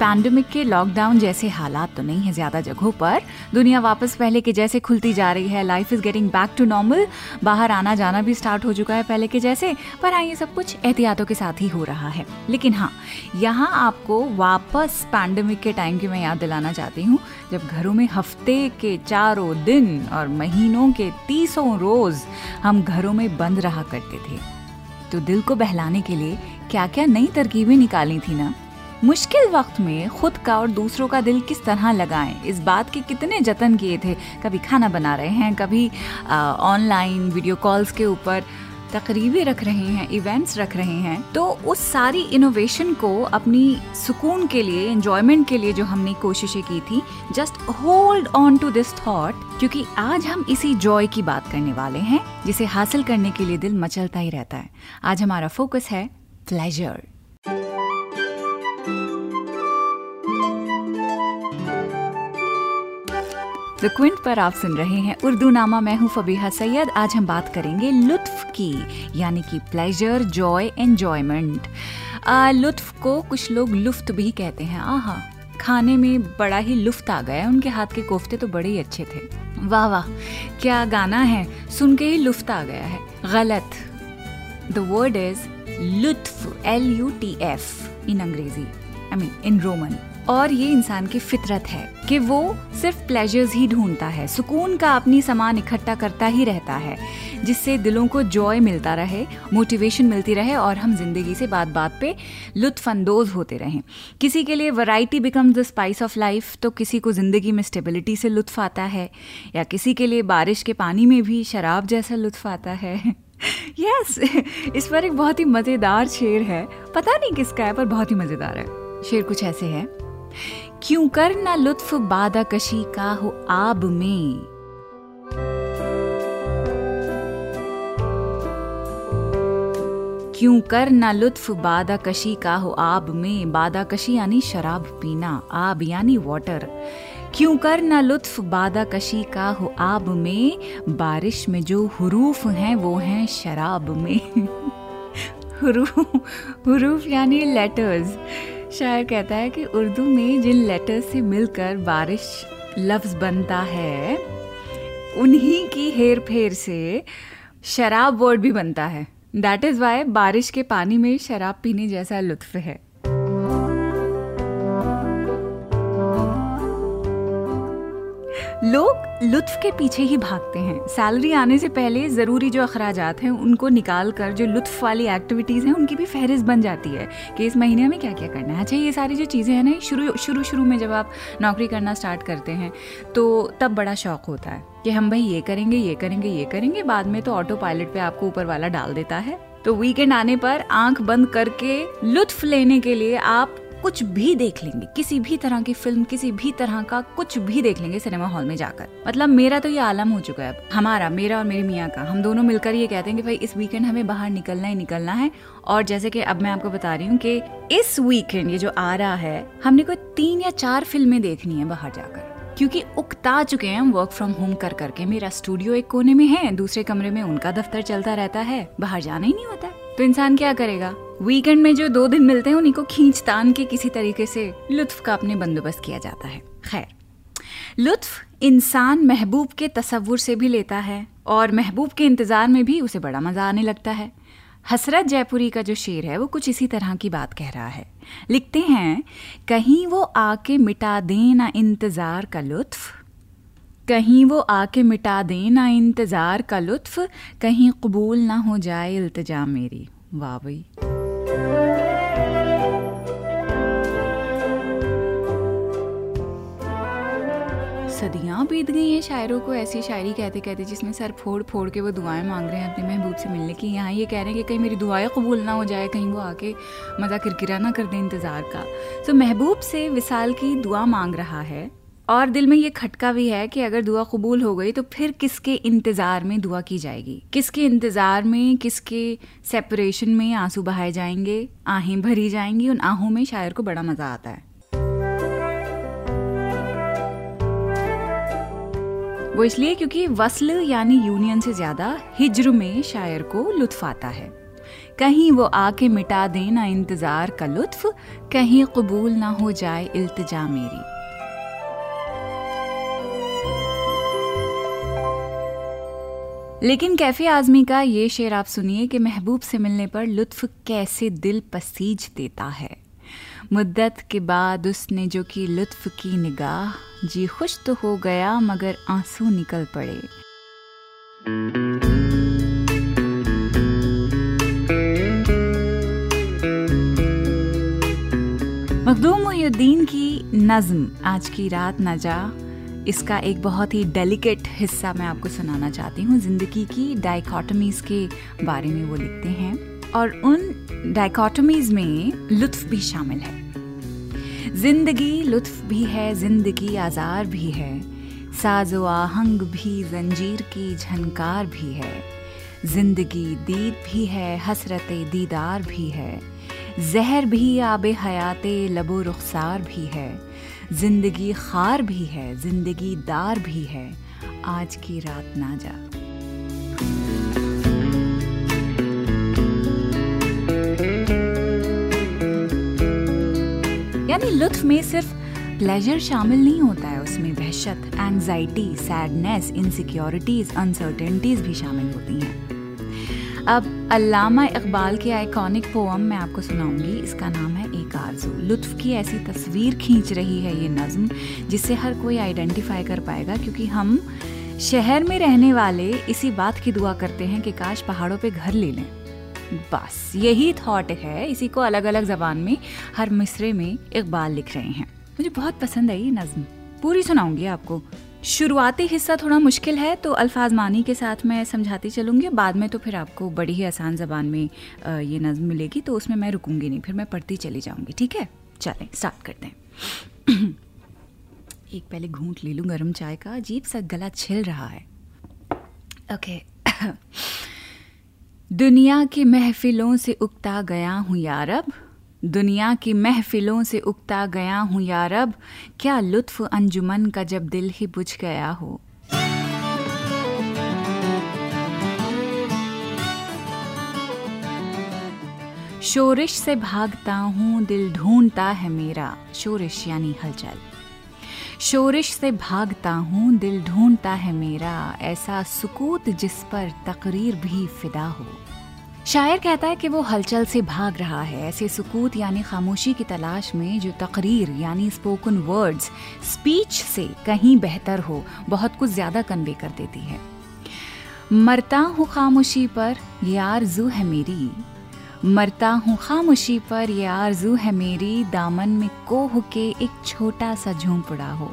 Pandemic के lockdown जैसे हालात तो नहीं है ज़्यादा जगहों पर। दुनिया वापस पहले के जैसे खुलती जा रही है। Life is getting back to normal बाहर आना जाना भी स्टार्ट हो चुका है पहले के जैसे, पर हाँ ये सब कुछ एहतियातों के साथ ही हो रहा है। लेकिन हाँ यहाँ आपको वापस पैंडमिक के टाइम की मैं याद दिलाना चाहती हूँ, जब घरों में हफ़्ते के चारों दिन और महीनों के तीसों रोज हम घरों में बंद रहा करते थे। तो दिल को बहलाने के लिए क्या क्या नई तरकीबें निकाली थी ना? मुश्किल वक्त में खुद का और दूसरों का दिल किस तरह लगाएँ? इस बात के कितने जतन किए थे? कभी खाना बना रहे हैं, कभी ऑनलाइन वीडियो कॉल्स के ऊपर तकरीबें रख रहे हैं इवेंट्स रख रहे हैं। तो उस सारी इनोवेशन को अपनी सुकून के लिए एंजॉयमेंट के लिए जो हमने कोशिशें की थी just hold on to this thought क्योंकि आज हम इसी जॉय की बात करने वाले हैं, जिसे हासिल करने के लिए दिल मचलता ही रहता है। आज हमारा फोकस है प्लेजर द क्विंट पर आप सुन रहे हैं उर्दू नामा मैं हूँ फबीहा सैयद। आज हम बात करेंगे लुत्फ की, यानी कि प्लेजर जॉय एंजॉयमेंट लुत्फ को कुछ लोग लुफ्त भी कहते हैं। आहा, खाने में बड़ा ही लुफ्त आ गया उनके हाथ के कोफ्ते तो बड़े ही अच्छे थे। वाह वाह, क्या गाना है। सुन के ही लुफ्त आ गया है। गलत। द वर्ड इज़ लुत्फ L U T F in अंग्रेज़ी। आई मीन इन रोमन और ये इंसान की फितरत है कि वो सिर्फ़ प्लेजर्स ही ढूंढता है सुकून का अपनी सामान इकट्ठा करता ही रहता है जिससे दिलों को जॉय मिलता रहे मोटिवेशन मिलती रहे और हम ज़िंदगी से बात बात पे लुत्फ अंदोज होते रहें। किसी के लिए variety becomes the spice of life तो किसी को ज़िंदगी में स्टेबिलिटी से लुत्फ आता है या किसी के लिए बारिश के पानी में भी शराब जैसा लुत्फ आता है। यस yes, इस पर एक बहुत ही मज़ेदार शेर है। पता नहीं किसका है पर बहुत ही मज़ेदार है। शेर कुछ ऐसे है। क्यों कर ना लुत्फ बादा कशी का हो आब में? क्यों कर ना लुत्फ बादा कशी का हो आब में? बादा कशी यानी शराब पीना, आब यानी वाटर क्यों कर ना लुत्फ बादा कशी का हो आब में? बारिश में जो हरूफ हैं, वो हैं शराब में। हरूफ यानी लेटर्स शायर कहता है कि उर्दू में जिन लेटर्स से मिलकर बारिश लफ्ज बनता है, उन्हीं की हेर फेर से शराब वर्ड भी बनता है। दैट इज़ वाई बारिश के पानी में शराब पीने जैसा लुत्फ है। लोग लुत्फ के पीछे ही भागते हैं। सैलरी आने से पहले ज़रूरी जो अखराज हैं, उनको निकाल कर जो लुत्फ वाली एक्टिविटीज़ हैं, उनकी भी फहरिस्त बन जाती है कि इस महीने में क्या क्या करना है। अच्छा ये सारी जो चीज़ें हैं ना शुरू शुरू शुरू में जब आप नौकरी करना स्टार्ट करते हैं तो तब बड़ा शौक होता है कि हम भाई ये करेंगे ये करेंगे ये करेंगे, बाद में तो ऑटो पायलट पे आपको ऊपर वाला डाल देता है। तो वीकेंड आने पर आँख बंद करके लुत्फ लेने के लिए आप कुछ भी देख लेंगे, किसी भी तरह की फ़िल्म किसी भी तरह का कुछ भी देख लेंगे सिनेमा हॉल में जाकर। मतलब मेरा तो ये आलम हो चुका है अब। हमारा, मेरा और मेरी मियाँ का। हम दोनों मिलकर ये कहते हैं कि भाई, इस वीकेंड हमें बाहर निकलना ही निकलना है। और जैसे कि अब मैं आपको बता रही हूँ कि इस वीकेंड ये जो आ रहा है, हमने कोई तीन या चार फ़िल्में देखनी है बाहर जाकर। क्योंकि उकता चुके हैं हम वर्क फ्रॉम होम कर करके। मेरा स्टूडियो एक कोने में है, दूसरे कमरे में उनका दफ्तर चलता रहता है। बाहर जाना ही नहीं होता। तो इंसान क्या करेगा? वीकेंड में जो दो दिन मिलते हैं, उन्हीं को खींच तान के किसी तरीके से लुत्फ का अपने बंदोबस्त किया जाता है। खैर, लुत्फ इंसान महबूब के तस्वुर से भी लेता है और महबूब के इंतज़ार में भी उसे बड़ा मज़ा आने लगता है। हसरत जयपुरी का जो शेर है, वो कुछ इसी तरह की बात कह रहा है। लिखते हैं, कहीं वो आके मिटा दे ना इंतज़ार का लुत्फ, कहीं वो आके मिटा दे ना इंतज़ार का लुत्फ, कहीं कबूल ना हो जाए इल्तजा मेरी। वाह भाई। सदियाँ बीत गई हैं शायरों को, ऐसी शायरी कहते कहते जिसमें सर फोड़ फोड़ के वो दुआएँ मांग रहे हैं अपने महबूब से मिलने की। यहाँ ये कह रहे हैं कि कहीं मेरी दुआएँ कबूल ना हो जाए, कहीं वो आके मज़ा किरकिरा ना कर दे इंतज़ार का। तो महबूब से विसाल की दुआ मांग रहा है और दिल में ये खटका भी है कि अगर दुआ कबूल हो गई तो फिर किसके इंतज़ार में दुआ की जाएगी? किसके इंतज़ार में, किसके सेपरेशन में आँसू बहाए जाएँगे, आहें भरी जाएँगी, उन आहों में शायर को बड़ा मज़ा आता है। वो इसलिए क्योंकि वसल यानी यूनियन से ज़्यादा हिज्र में शायर को लुत्फ आता है। कहीं वो आके मिटा दे ना इंतज़ार का लुत्फ, कहीं कबूल ना हो जाए इल्तजा मेरी। लेकिन कैफ़े आजमी का ये शेर आप सुनिए कि महबूब से मिलने पर लुत्फ कैसे दिल पसीज देता है। मुद्दत के बाद उसने जो की लुत्फ की निगाह, जी खुश तो हो गया, मगर आँसू निकल पड़े। मखदूम मोहुद्दीन की नज्म आज की रात न जा। इसका एक बहुत ही डेलिकेट हिस्सा मैं आपको सुनाना चाहती हूँ, ज़िंदगी की डाइकॉटमीज के बारे में वो लिखते हैं। और उन डाइकॉटमीज में लुत्फ भी शामिल है। ज़िंदगी लुत्फ भी है, ज़िंदगी आजार भी है। साजो आहंग भी, जंजीर की झनकार भी है। ज़िंदगी दीद भी है, हसरत दीदार भी है। जहर भी, आब हयात लबो रुखसार भी है। ज़िंदगी खार भी है, ज़िंदगी दार भी है। आज की रात ना जा लुत्फ में सिर्फ़ प्लेजर शामिल नहीं होता है, उसमें वहशत एंजाइटी सैडनेस इनसिक्योरिटीज अनसर्टेनिटीज भी शामिल होती हैं। अब अल्लामा इकबाल की आइकॉनिक पोअम मैं आपको सुनाऊँगी, इसका नाम है एक आरज़ू। लुत्फ की ऐसी तस्वीर खींच रही है ये नज्म, जिससे हर कोई आइडेंटिफाई कर पाएगा, क्योंकि हम शहर में रहने वाले इसी बात की दुआ करते हैं कि काश पहाड़ों पे घर ले लें। बस, यही थॉट है। इसी को अलग अलग जबान में, हर मिसरे में इकबाल लिख रहे हैं। मुझे बहुत पसंद आई नज्म। पूरी सुनाऊँगी आपको। शुरुआती हिस्सा थोड़ा मुश्किल है तो अल्फाज मानी के साथ मैं समझाती चलूँगी। बाद में तो फिर आपको बड़ी ही आसान जबान में ये नज्म मिलेगी तो उसमें मैं रुकूँगी नहीं, फिर मैं पढ़ती चली जाऊँगी, ठीक है? चलें स्टार्ट करते हैं। एक पहले घूंट ले लूँ, गर्म चाय का। अजीब सा गला छिल रहा है। ओके. दुनिया की महफिलों से उगता गया हूँ यारब दुनिया की महफिलों से उगता गया हूँ यारब क्या लुत्फ अंजुमन का जब दिल ही बुझ गया हो। शोरिश से भागता हूँ, दिल ढूंढता है मेरा। शोरिश यानी हलचल। शोरिश से भागता हूँ, दिल ढूंढता है मेरा, ऐसा सुकूत जिस पर तकरीर भी फिदा हो। शायर कहता है कि वो हलचल से भाग रहा है, ऐसे सुकूत यानी खामोशी की तलाश में जो तकरीर यानी स्पोकन वर्ड्स स्पीच से कहीं बेहतर हो, बहुत कुछ ज़्यादा कन्वे कर देती है। मरता हूँ खामोशी पर ये आरज़ू है मेरी। मरता हूँ खामोशी पर, ये आरज़ू है मेरी, दामन में कोह के एक छोटा सा झोंपड़ा हो।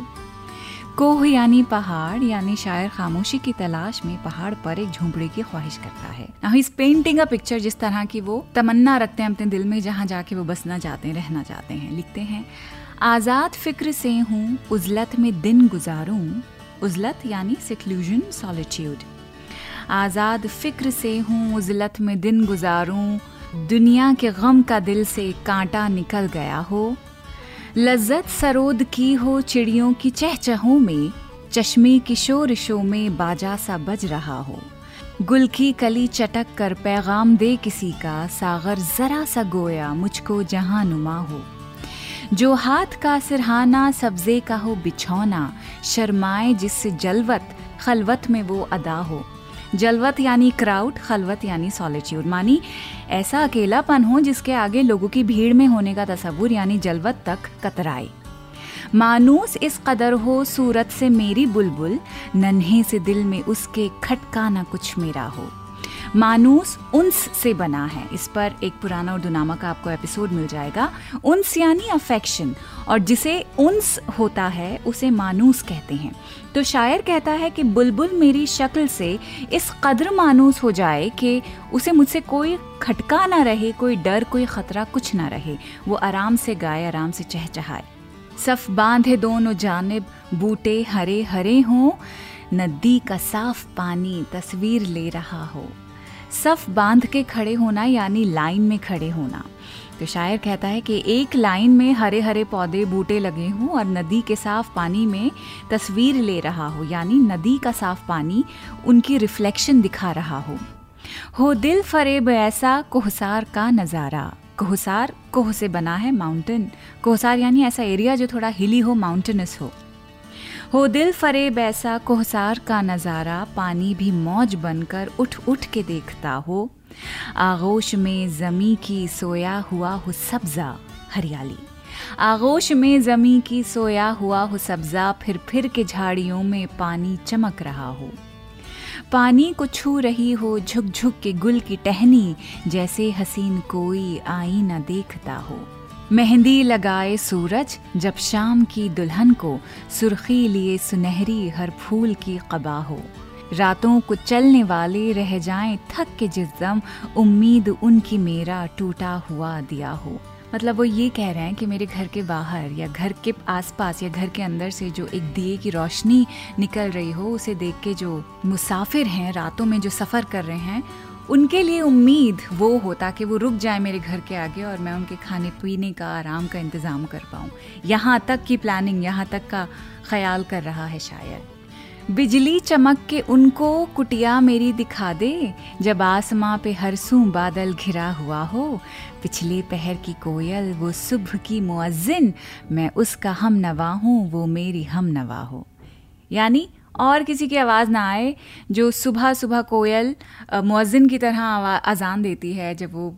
कोह यानी पहाड़, यानी शायर खामोशी की तलाश में पहाड़ पर एक झोंपड़े की ख्वाहिश करता है। इस पेंटिंग का पिक्चर जिस तरह की वो तमन्ना रखते हैं अपने दिल में, जहाँ जाके वो बसना चाहते हैं रहना चाहते हैं। लिखते हैं, आज़ाद फ़िक्र से हूँ, उजलत में दिन गुजारूं। उजलत यानी सिक्लूजन सॉलिट्यूड आज़ाद फ़िक्र से हूँ, उजलत में दिन गुजारूं। दुनिया के गम का दिल से कांटा निकल गया हो, लज्जत सरोद की हो चिड़ियों की चहचहों में, चश्मे की शोर शो में बाजा सा बज रहा हो। गुल की कली चटक कर पैगाम दे किसी का, सागर जरा सा गोया मुझको जहाँ नुमा हो। जो हाथ का सिरहाना, सब्जे का हो बिछौना, शर्माए जिससे जलवत, खलवत में वो अदा हो। जलवत यानी क्राउड, खलवत यानी सॉलिट्यूड मानी ऐसा अकेलापन हो जिसके आगे लोगों की भीड़ में होने का तस्वूर यानी जलवत तक कतराए। मानूस इस कदर हो, सूरत से मेरी बुलबुल, नन्हे से दिल में उसके खटका ना कुछ मेरा हो। मानूस उन्स से बना है। इस पर एक पुराना उर्दू नामा का आपको एपिसोड मिल जाएगा। उन्स यानी अफेक्शन और जिसे उन्स होता है, उसे मानूस कहते हैं। तो शायर कहता है कि बुलबुल मेरी शक्ल से इस कदर मानूस हो जाए कि उसे मुझसे कोई खटका ना रहे, कोई डर, कोई खतरा कुछ ना रहे। वो आराम से गाए, आराम से चहचहाए। सफ बांधे दोनों जानब, बूटे हरे हरे हों, नदी का साफ़ पानी तस्वीर ले रहा हो। सफ बाँध के खड़े होना, यानी लाइन में खड़े होना। तो शायर कहता है कि एक लाइन में हरे हरे पौधे बूटे लगे हों और नदी के साफ़ पानी में तस्वीर ले रहा हो, यानी नदी का साफ़ पानी उनकी रिफ्लेक्शन दिखा रहा हो। हो दिल फरेब ऐसा, कोहसार का नज़ारा। कोहसार, कोह से बना है माउंटेन। कोहसार यानी ऐसा एरिया जो थोड़ा हिली हो, माउंटेनस हो। हो दिल फरेब ऐसा कोहसार का नज़ारा, पानी भी मौज बनकर उठ उठ के देखता हो। आगोश में ज़मी की सोया हुआ हो सब्ज़ा, हरियाली। आगोश में ज़मी की सोया हुआ हो सब्ज़ा, फिर फिर के झाड़ियों में पानी चमक रहा हो। पानी को छू रही हो झुक झुक के गुल की टहनी, जैसे हसीन कोई आई न देखता हो। मेहंदी लगाए सूरज, जब शाम की दुल्हन को सुर्खी लिए सुनहरी हर फूल की कबा हो। रातों को चलने वाले रह जाएँ थक के जिस दम उम्मीद उनकी मेरा टूटा हुआ दिया हो। मतलब वो ये कह रहे हैं कि मेरे घर के बाहर या घर के आसपास या घर के अंदर से जो एक दिए की रोशनी निकल रही हो, उसे देख के जो मुसाफिर हैं रातों में जो सफ़र कर रहे हैं उनके लिए उम्मीद वो हो ताकि वो रुक जाए मेरे घर के आगे और मैं उनके खाने पीने का, आराम का इंतज़ाम कर पाऊँ। यहाँ तक की प्लानिंग यहाँ तक का ख्याल कर रहा है शायद बिजली चमक के उनको कुटिया मेरी दिखा दे, जब आसमां पे हरसू बादल घिरा हुआ हो। पिछले पहर की कोयल, वो सुबह की मुअज्जिन मैं उसका हम नवा हूँ, वो मेरी हम नवा हो। यानी और किसी की आवाज़ ना आए, जो सुबह सुबह कोयल मुअज्जिन की तरह अजान देती है, जब वो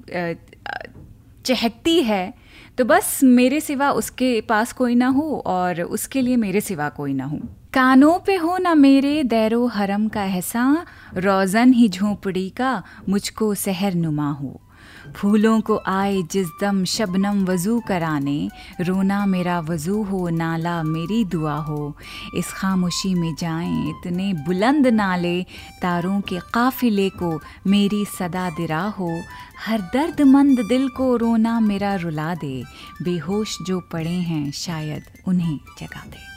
चहकती है तो बस मेरे सिवा उसके पास कोई ना हो और उसके लिए मेरे सिवा कोई ना हो। कानों पे हो ना मेरे, दैरो हरम का ऐसा रोज़न ही झोंपड़ी का मुझको सहर नुमा हो। फूलों को आए जिस दम शबनम वज़ू कराने, रोना मेरा वज़ू हो, नाला मेरी दुआ हो। इस खामोशी में जाएँ इतने बुलंद नाले, तारों के काफिले को मेरी सदा दिरा हो। हर दर्द मंद दिल को रोना मेरा रुला दे, बेहोश जो पड़े हैं शायद उन्हें जगा दे।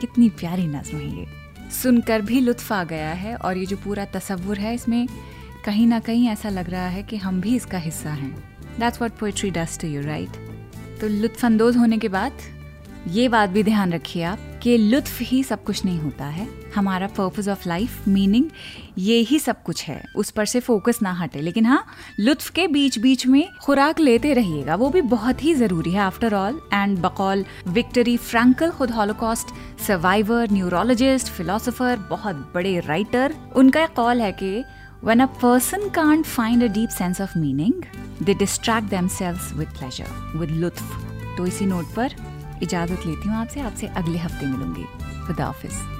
कितनी प्यारी नज्म है ये। सुनकर भी लुत्फ आ गया है और ये जो पूरा तस्वुर है, इसमें कहीं ना कहीं ऐसा लग रहा है कि हम भी इसका हिस्सा हैं। That's what poetry does you write तो लुत्फानंदोज होने के बाद ये बात भी ध्यान रखिए आप। कि लुत्फ ही सब कुछ नहीं होता है। हमारा पर्पज ऑफ़ लाइफ मीनिंग ये ही सब कुछ है। उस पर से फोकस ना हटे। लेकिन हाँ लुत्फ के बीच बीच में खुराक लेते रहिएगा। वो भी बहुत ही ज़रूरी है आफ्टर ऑल एंड बकौल विक्टरी फ्रैंकल खुद हॉलोकॉस्ट सर्वाइवर न्यूरोलॉजिस्ट फिलोसोफर बहुत बड़े राइटर उनका एक कॉल है कि When a person can't find a deep sense of meaning, they distract themselves with pleasure, with लुत्फ। तो इसी नोट पर इजाज़त लेती हूँ आपसे। आपसे अगले हफ़्ते मिलूँगी। खुदा ऑफ़िस